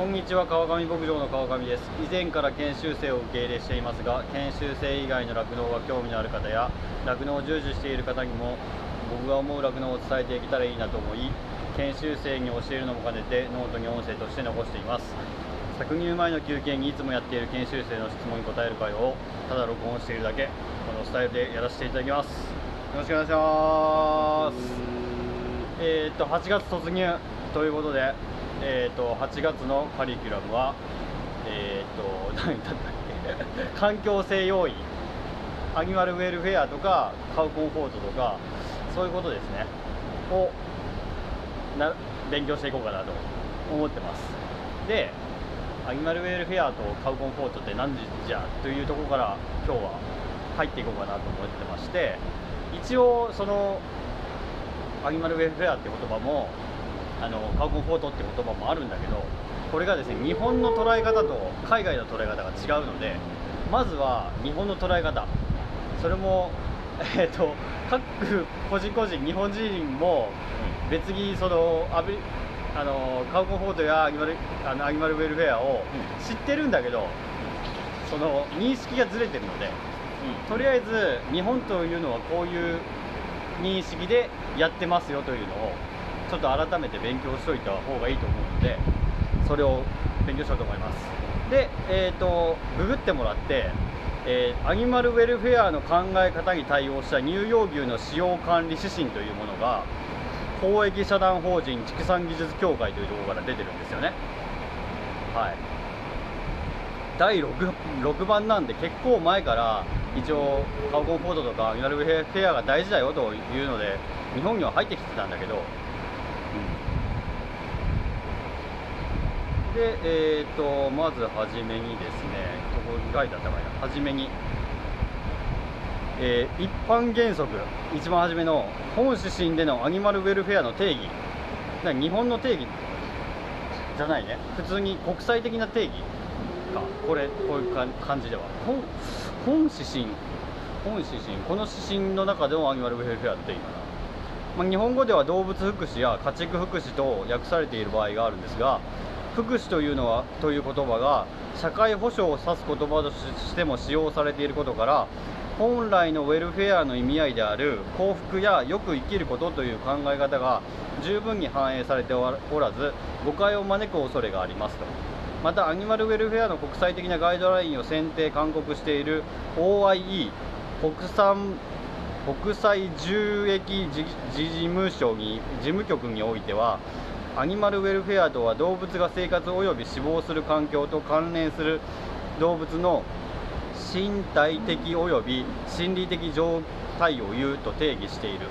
こんにちは。川上牧場の川上です。以前から研修生を受け入れしていますが研修生以外の酪農が興味のある方や酪農を従事している方にも僕が思う酪農を伝えていけたらいいなと思い研修生に教えるのも兼ねてノートに音声として残しています。搾乳前の休憩にいつもやっている研修生の質問に答える会をただ録音しているだけ。このスタイルでやらせていただきます。よろしくお願いします。えー、っと8月突入ということでえーと、8月のカリキュラムは、えーと、何だったっけ？環境性要因アニマルウェルフェアとかカウコンフォートとかそういうことですね。をな勉強していこうかなと思ってます。でアニマルウェルフェアとカウコンフォートって何時じゃ？というところから今日は入っていこうかなと思ってまして一応そのアニマルウェルフェアって言葉もあのカーボンフォートって言葉もあるんだけどこれがですね日本の捉え方と海外の捉え方が違うのでまずは日本の捉え方。それも えっ、ー、と各個人個人日本人も別にそのアビあのカウボンフォートやアニマルあのアニマルウェルフェアを知ってるんだけど、その認識がずれてるので、とりあえず日本というのはこういう認識でやってますよというのをちょっと改めて勉強しといた方がいいと思うのでそれを勉強しようと思います。で、えーと、ググってもらって、えー、アニマルウェルフェアの考え方に対応した乳幼牛の使用管理指針というものが公益社団法人畜産技術協会というところから出てるんですよね。はい。第 6, 6番なんで結構前から一応カウコンフォードとかアニマルウェルフェアが大事だよというので日本には入ってきてたんだけどで、えーと、まずはじめにですね、ここに書いてあったかな、はじめに、えー、一般原則、一番初めの本指針でのアニマルウェルフェアの定義、だ日本の定義じゃないね、普通に国際的な定義。か、これ、こういう感じでは。本本指針、本指針、この指針の中でのアニマルウェルフェアっていいかな。まあ、日本語では動物福祉や家畜福祉と訳されている場合があるんですが、福祉というのはという言葉が社会保障を指す言葉としても使用されていることから本来のウェルフェアの意味合いである幸福やよく生きることという考え方が十分に反映されておらず誤解を招く恐れがありますと。またアニマルウェルフェアの国際的なガイドラインを選定勧告している OIE 国産国際獣疫事務所に事務局においてはアニマルウェルフェアとは動物が生活及び死亡する環境と関連する動物の身体的及び心理的状態を言うと定義している。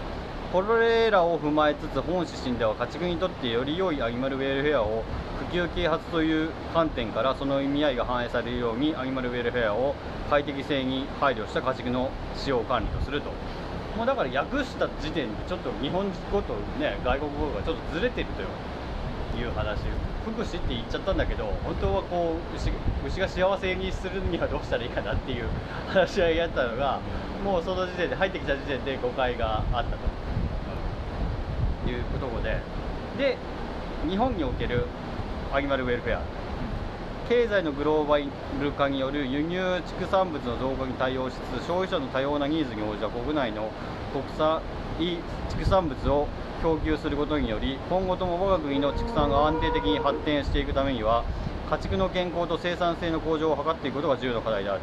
これらを踏まえつつ本指針では家畜にとってより良いアニマルウェルフェアを普及啓発という観点からその意味合いが反映されるようにアニマルウェルフェアを快適性に配慮した家畜の使用管理とすると。もうだから訳した時点でちょっと日本語とね外国語がちょっとずれてるという話福祉って言っちゃったんだけど本当はこう牛牛が幸せにするにはどうしたらいいかなっていう話し合いやったのがもうその時点で入ってきた時点で誤解があったと、いうころでで日本におけるアニマルウェルフェア。経済のグローバル化による輸入畜産物の増加に対応しつつ消費者の多様なニーズに応じた国内の国産畜産物を供給することにより今後とも我が国の畜産が安定的に発展していくためには家畜の健康と生産性の向上を図っていくことが重要な課題である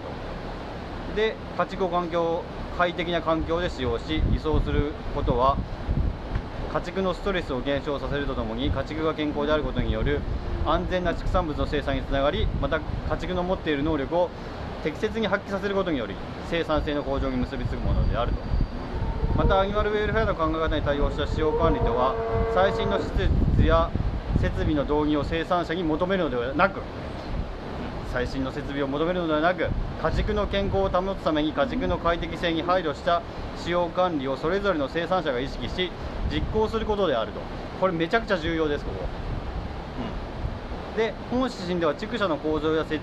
と。で家畜を環境快適な環境で使用し移送することは家畜のストレスを減少させるとともに家畜が健康であることによる安全な畜産物の生産につながりまた家畜の持っている能力を適切に発揮させることにより生産性の向上に結びつくものであると。またアニマルウェルフェアの考え方に対応した使用管理とは最新の施設や設備の導入を生産者に求めるのではなく最新の設備を求めるのではなく家畜の健康を保つために家畜の快適性に配慮した使用管理をそれぞれの生産者が意識し実行することであると。これめちゃくちゃ重要ですここ。で本指針では畜舎の構造や設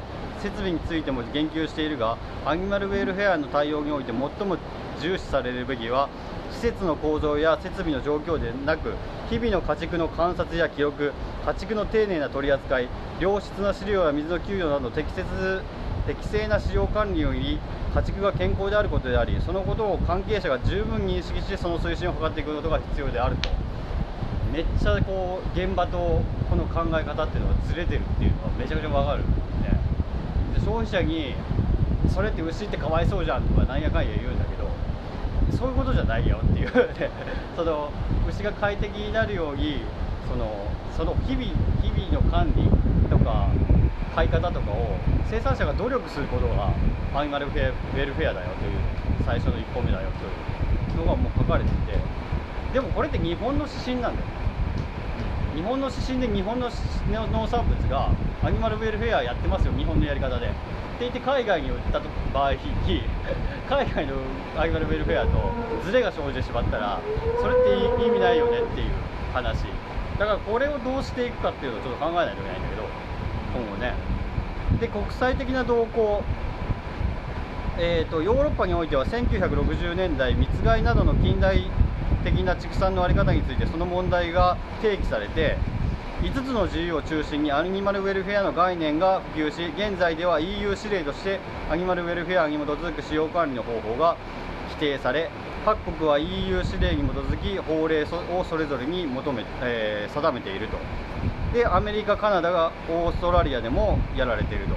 備についても言及しているがアニマルウェルフェアの対応において最も重視されるべきは施設の構造や設備の状況でなく日々の家畜の観察や記録家畜の丁寧な取り扱い良質な飼料や水の給与など適切適正な使用管理により家畜が健康であることでありそのことを関係者が十分認識してその推進を図っていくことが必要であると。めっちゃこう現場とこの考え方っていうのがずれてるっていうのはめちゃくちゃ分かる、ね、で。消費者にそれって牛ってかわいそうじゃんとかなんやかんや言うんだけどそういうことじゃないよっていう。その牛が快適になるようにそのその日々日々の管理とか買い方とかを生産者が努力することがアニマルウェルフェアだよという最初の1本目だよというのがもう書かれていて。でもこれって日本の指針なんだよ。ね日本の指針で日本の農産物がアニマルウェルフェアやってますよ日本のやり方で。って言って海外に売った場合 海外のアニマルウェルフェアとズレが生じてしまったらそれって意味ないよねっていう話。だからこれをどうしていくかっていうのをちょっと考えないといけないんだけど今後ね。で国際的な動向。えーと、ヨーロッパにおいては1960年代密害などの近代的な畜産の在り方についてその問題が提起されて5つの自由を中心にアニマルウェルフェアの概念が普及し現在では EU 指令としてアニマルウェルフェアに基づく使用管理の方法が規定され各国は EU 指令に基づき法令をそれぞれに求め、えー、定めていると。でアメリカカナダがオーストラリアでもやられていると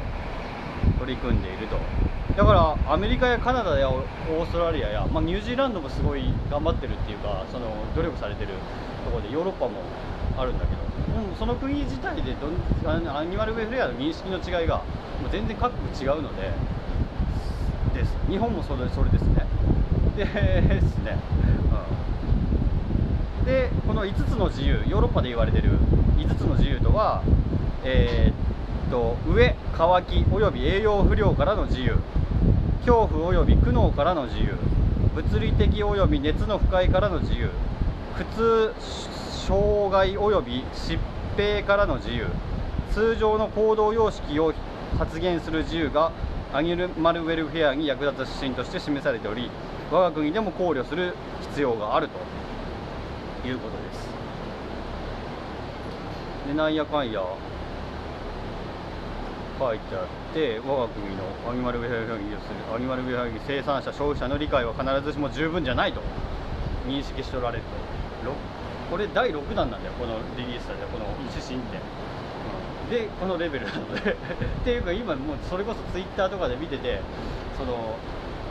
取り組んでいると。だからアメリカやカナダやオーストラリアや、まあ、ニュージーランドもすごい頑張ってるっていうかその努力されてるところでヨーロッパもあるんだけど、うん、その国自体でどアニマルウェフレアの認識の違いがもう全然各国違うのでです。日本もそれそれですね。でですね、うん、でこの5つの自由ヨーロッパで言われてる5つの自由とはえー、っと上乾きおよび栄養不良からの自由。恐怖及び苦悩からの自由。物理的及び熱の不快からの自由。苦痛障害及び疾病からの自由。通常の行動様式を発現する自由がアニマルウェルフェアに役立つ指針として示されており我が国でも考慮する必要があると。いうことです。でなんやかんや書いてあって我が国のアニマルウェルフェアにするアニマルウェルフェア生産者消費者の理解は必ずしも十分じゃないと。認識しておられると。これ第6弾なんだよこのリリースされたこの指針って、うん、でこのレベルなので。っていうか今もうそれこそツイッターとかで見ててその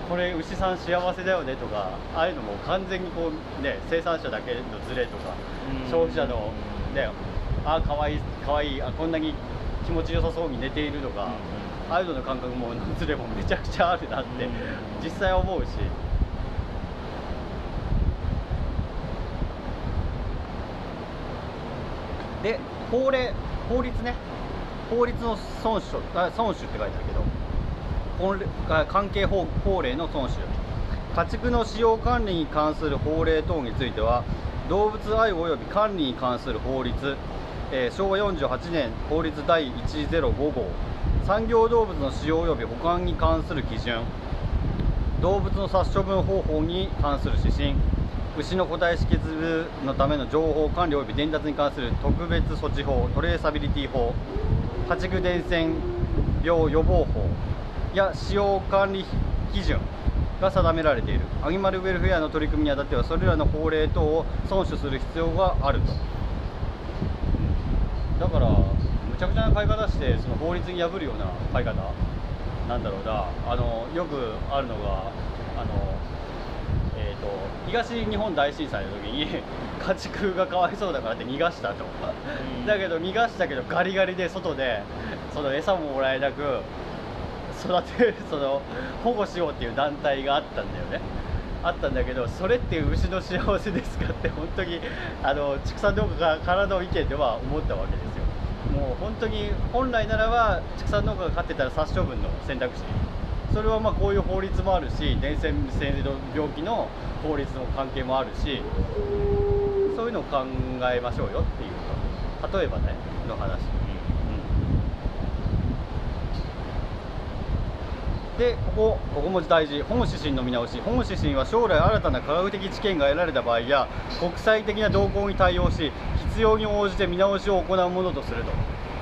これ牛さん幸せだよねとかああいうのも完全にこうね生産者だけのズレとか消費者のねああかわいいかわいいあこんなに気持ちよさそうに寝ているとか、うん、ああいうのの感覚もずれもめちゃくちゃあるなって、実際思うし。で法令法律ね。法律の損守あ損守って書いてあるけど関係法法令の損守。家畜の使用管理に関する法令等については動物愛護及び管理に関する法律えー、昭和48年法律第105号。産業動物の使用及び保管に関する基準。動物の殺処分方法に関する指針。牛の個体識別のための情報管理及び伝達に関する特別措置法。トレーサビリティ法。家畜伝染病予防法。や使用管理基準が定められている。アニマルウェルフェアの取り組みにあたってはそれらの法令等を遵守する必要があると。だからむちゃくちゃな買い方してその法律に破るような買い方なんだろうな。あのよくあるのがあの、えーと、東日本大震災の時に 家畜がかわいそうだからって逃がしたと、だけど逃がしたけどガリガリで外でその餌ももらえなく育てその保護しようっていう団体があったんだよねあったんだけどそれって牛の幸せですかって本当にあの畜産農家からの意見では思ったわけですよ。もう本当に本来ならば畜産農家が飼ってたら殺処分の選択肢。それはまあこういう法律もあるし伝染性の病気の法律の関係もあるしそういうのを考えましょうよっていう例えばねの話。でここここも大事。本指針の見直し。本指針は将来新たな科学的知見が得られた場合や国際的な動向に対応し必要に応じて見直しを行うものとすると。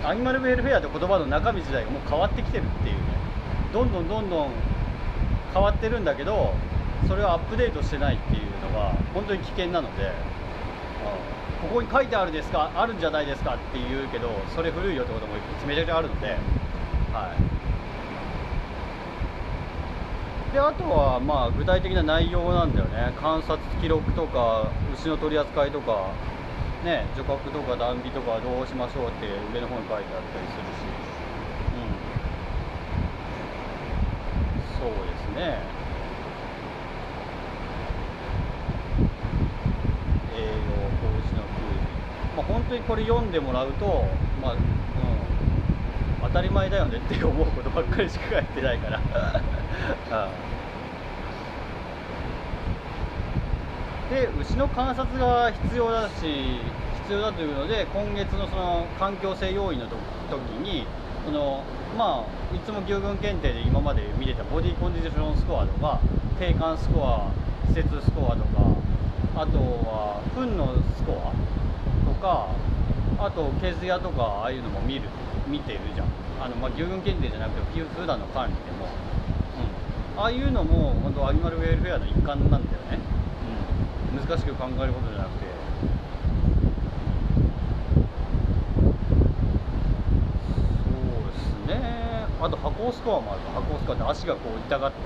アニマルウェルフェアって言葉の中身自体がもう変わってきてるっていうね。どんどんどんどん変わってるんだけどそれをアップデートしてないっていうのが本当に危険なので、うん、ここに書いてあるですかあるんじゃないですかって言うけどそれ古いよってこともめちゃくちゃあるので、はい、であとはまあ具体的な内容なんだよね。観察記録とか牛の取り扱いとかね除覚とか断尾とかどうしましょうって上の方に書いてあったりするし、うん、そうですね。まあ、本当にこれ読んでもらうと、まあ、たり前だよねって思うことばっかりしか書いてないから。で牛の観察が必要だし必要だというので今月のその環境性要因の時にそのまあいつも牛群検定で今まで見てたボディコンディションスコアとか定冠スコア施設スコアとかあとは糞のスコアかあと毛艶とかああいうのも見る見てるじゃんあの、まあ、牛群検定じゃなくて普段の管理でも、うん、ああいうのも本当アニマルウェルフェアの一環なんだよね、うん、難しく考えることじゃなくて。そうですね。あと歩行スコアもある。歩行スコアって足がこう痛がって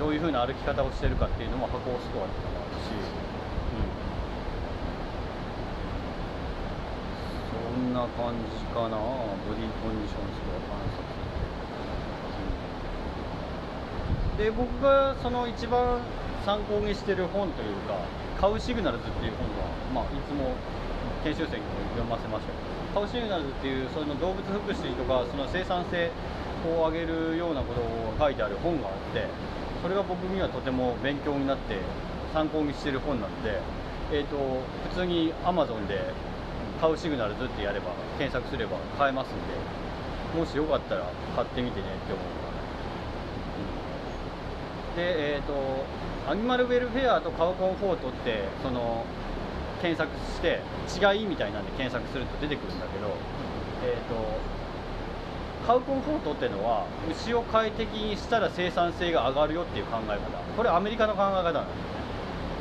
どういうふうな歩き方をしてるかっていうのも歩行スコアとかもあるしんな感じかな？ボディコンディションスコア観察で僕がその一番参考にしてる本というか「カウシグナルズ」っていう本は、まあ、いつも研修生にも読ませましたけどカウシグナルズっていうその動物福祉とかその生産性を上げるようなことを書いてある本があってそれが僕にはとても勉強になって参考にしてる本なので、えーと、と普通に Amazon で買うシグナルズってやれば検索すれば買えますんでもしよかったら買ってみてねって思うから、でえっ、ー、とアニマルウェルフェアとカウコンフォートってその検索して違いみたいなんで検索すると出てくるんだけどえ、ー、とカウコンフォートってのは牛を快適にしたら生産性が上がるよっていう考え方。これアメリカの考え方なんです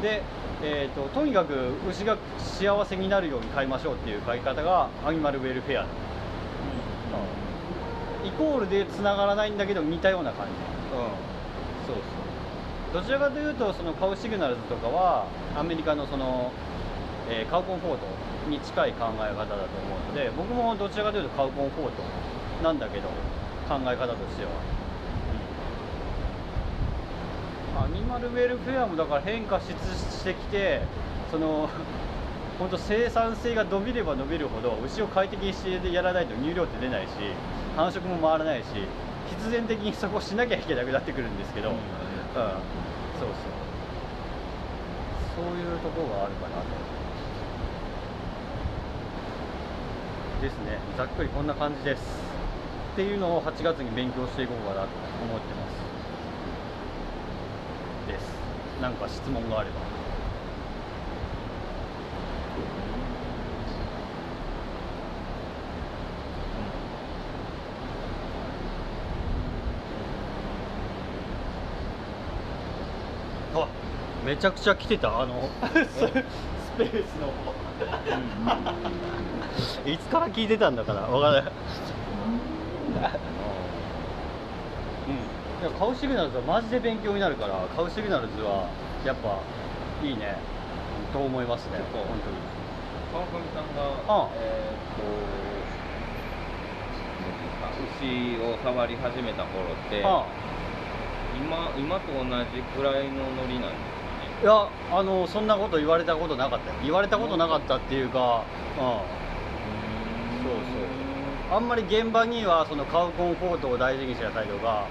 ね。でえーと、とにかく牛が幸せになるように飼いましょうっていう飼い方がアニマルウェルフェア、うん、イコールでつながらないんだけど似たような感じ、うん、そうそう。どちらかというとそのカウシグナルズとかはアメリカのその、えー、カウコンフォートに近い考え方だと思うので僕もどちらかというとカウコンフォートなんだけど考え方としてはアニマルウェルフェアもだから変化してきてその 本当生産性が伸びれば伸びるほど牛を快適にしてやらないと乳量って出ないし繁殖も回らないし必然的にそこしなきゃいけなくなってくるんですけど、うん、うん、そうそう。そういうところがあるかなと。ですね。ざっくりこんな感じです。っていうのを8月に勉強していこうかなと思ってます何か質問があれば。あめちゃくちゃ来てたあの。スペースのいつから聞いてたんだから分からないいやカウシグナルズはマジで勉強になるからカウシグナルズはやっぱいいね。と思いますね。本当に。川上さんがえー、っと牛を触り始めた頃って今今と同じくらいのノリなんですかね？いやあのそんなこと言われたことなかった。言われたことなかったっていうかうん。そうそうあんまり現場にはそのカウコンフォートを大事にしてた態度が、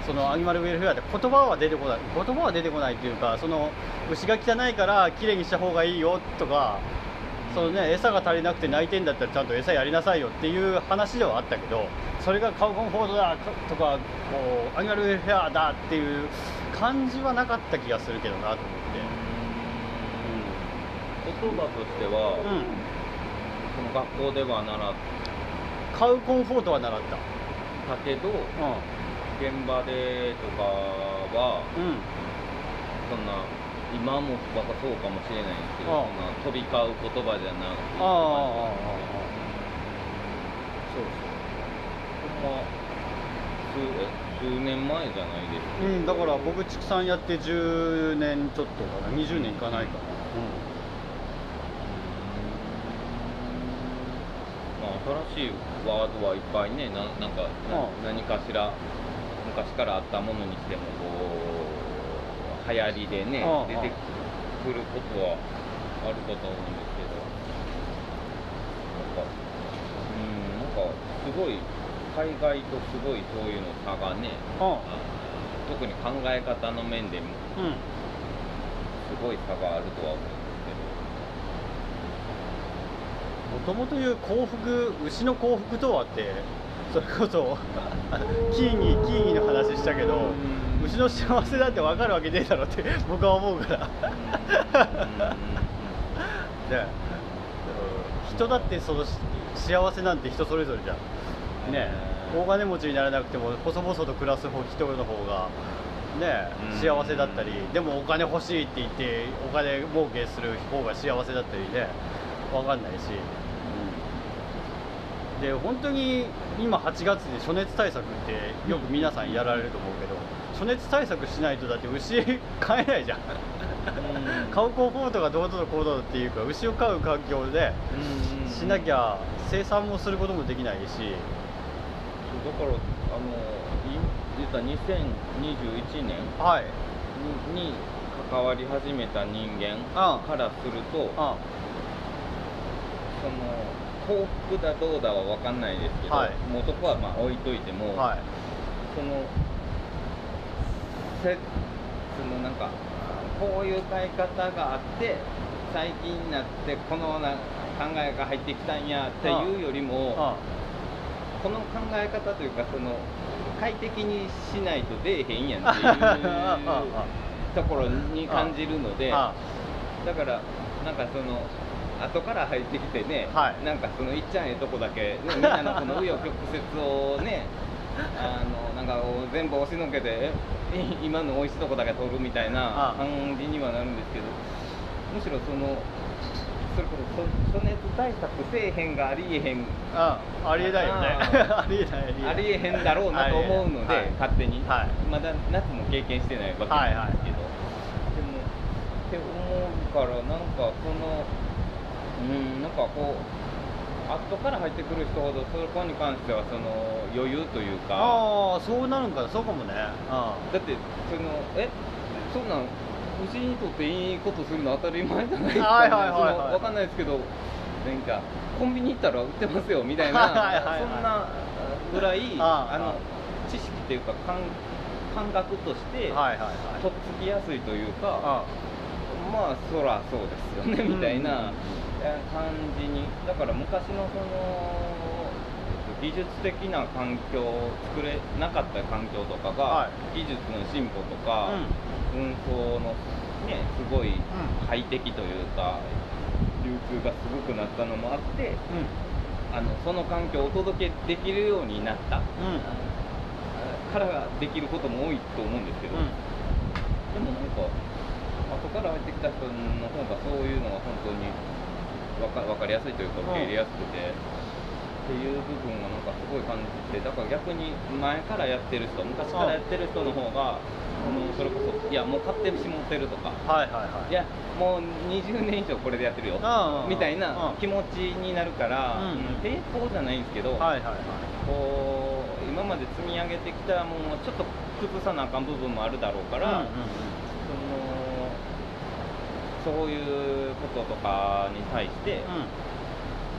うん。そのアニマルウェルフェアって言葉は出てこない言葉は出てこないっていうかその牛が汚いからきれいにした方がいいよとかそのね餌が足りなくて泣いてんだったらちゃんと餌やりなさいよっていう話ではあったけどそれがカウコンフォードだとかこうアニマルウェルフェアだっていう感じはなかった気がするけどなと思って、言葉としては、うん。その学校では習っ買うコンフォートは習った。たけどう現場でとかはんうんそんな今もばかそうかもしれないんですけどそんな飛び交う言葉じゃなくてああああああ。そうほんま数え数年前じゃないですそううんだから僕畜産やって10年ちょっとかな。20年いかないかな。まあ、新しいワードはいっぱいねななんかな何かしら昔からあったものにしてもこう流行りでね出てくることはあるかと思うんですけど。なんかうんなんかすごい海外とすごいそういうの差がね特に考え方の面でもすごい差があるとは思うんですもともと言う幸福牛の幸福とはってそれこそ キーギーキーギーの話したけどうん。牛の幸せだって分かるわけねえだろって僕は思うから。ね。人だってそのし幸せなんて人それぞれじゃん。ね。うん。大金持ちにならなくても細々と暮らす方人の方がねうん。幸せだったりでもお金欲しいって言ってお金儲けする方が幸せだったりね。分かんないし、で本当に今8月で暑熱対策ってよく皆さんやられると思うけど暑熱対策しないとだって牛 飼えないじゃん。うん。飼うコンフォートがどうとこうとっていうか牛を飼う環境でしなきゃ生産もすることもできないし。そうだからあのい言った2021年はい。にに関わり始めた人間からするとあその幸福だどうだは分かんないですけど、はい。もうそこはまあ置いといても、はい。そのせそのなんかこういう買い方があって最近になってこのな考えが入ってきたんやっていうよりもあ。この考え方というかその快適にしないと出えへんやんっていう あ。ところに感じるのであ。だからなんかその後から入ってきてね、はい。なんかそのいっちゃんええとこだけ、ね、みんなのこの紆余曲折をね あのなんか全部押しのけて今の美味しいとこだけ取るみたいなあ感じにはなるんですけどむしろそのそれこそそ暑熱対策せえへんがありえへん。あありえないよね。ああ。りえないありえへんだろうなと思うので、はい。勝手に、はい。まだ夏も経験してないわけなんですけど、でもって思うからなんかそのうんなんかこう後から入ってくる人ほどそこに関してはその余裕というか。ああそうなるんかなそうかもね。あだってそのえそんなん牛にとっていいことするの当たり前じゃないですか、はいはいはいはい。そのわかんないですけどなんかコンビニ行ったら売ってますよみたいな。はいそんなぐらいあの知識っていうか感感覚としてはいはいはい。とっつきやすいというか、あまあそらそうですよねみたいな感じに。だから昔のその技術的な環境作れなかった環境とかが、は技術の進歩とか、運送のねすごいハイテキというか流通がすごくなったのもあってうん。あのその環境をお届けできるようになった。うん。からできることも多いと思うんですけど、うん。でもなんか後から入ってきた人の方がそういうのが本当にわか分かりやすいというかうん受け入れやすくて、っていう部分がなんかすごい感じてだから逆に前からやってる人昔からやってる人の方が、もうそれこそいやもう買ってしもってるとか、はいはいはい。いやもう20年以上これでやってるよ。みたいな気持ちになるから、うん。うん抵抗じゃないんですけど、はいはいはい。こう今まで積み上げてきたものをちょっと崩さなあかん部分もあるだろうから、うんうんそういうこととかに対して、うん。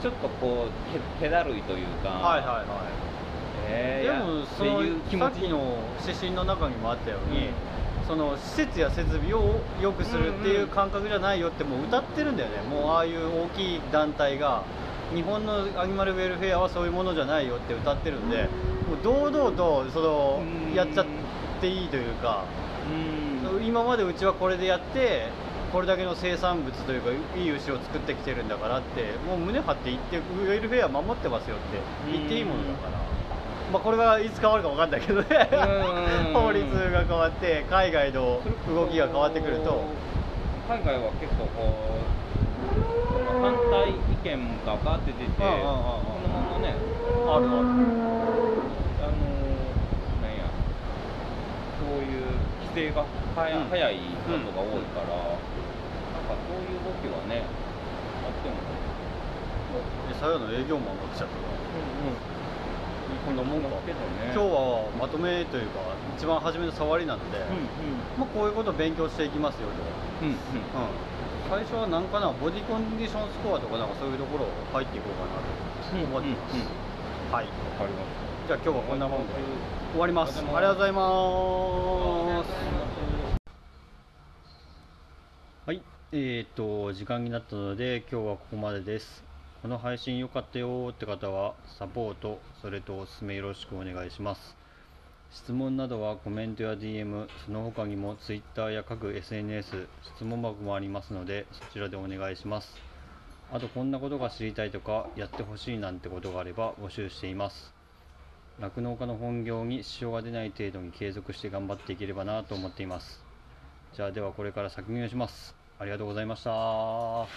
ちょっとこう手手だるいというか、はいはいはい。えーでもそのさっきの指針の中にもあったように、その施設や設備を良くするっていう感覚じゃないよってもう歌ってるんだよね、もうああいう大きい団体が日本のアニマルウェルフェアはそういうものじゃないよって歌ってるんで、もう堂々とそのうん。やっちゃっていいというか、うん。今までうちはこれでやってこれだけの生産物というかいい牛を作ってきてるんだからってもう胸張って言ってウェルフェア守ってますよって言っていいものだから、まあ、これがいつ変わるか分かんないけどね。うん。法律が変わって海外の動きが変わってくると。海外は結構こう反対意見がバーって出て、うんうんうんうん。そのままねあるある。あのなんやそういう規制が早,、うん。早いことが多いから、かそういう動きはねあってもでさよの営業マンが来ちゃったから。こんなもんか。けどね。今日はまとめというか一番初めの触りなので、うんまあ、こういうことを勉強していきますよと、うんうんうん。うん、最初はなんかなボディコンディションスコアとかなんかそういうところ入っていこうかなと思ってます、うんうんはい。わかりましじゃあ今日はこんなもんで。た終わります。ありがとうございます。はいえー、と時間になったので今日はここまでです。この配信良かったよって方はサポートそれとおすすめよろしくお願いします。質問などはコメントや DM その他にも Twitter や各 SNS 質問箱もありますのでそちらでお願いします。あとこんなことが知りたいとかやってほしいなんてことがあれば募集しています。酪農家の本業に支障が出ない程度に継続して頑張っていければなと思っています。じゃあではこれから先見をします。ありがとうございました。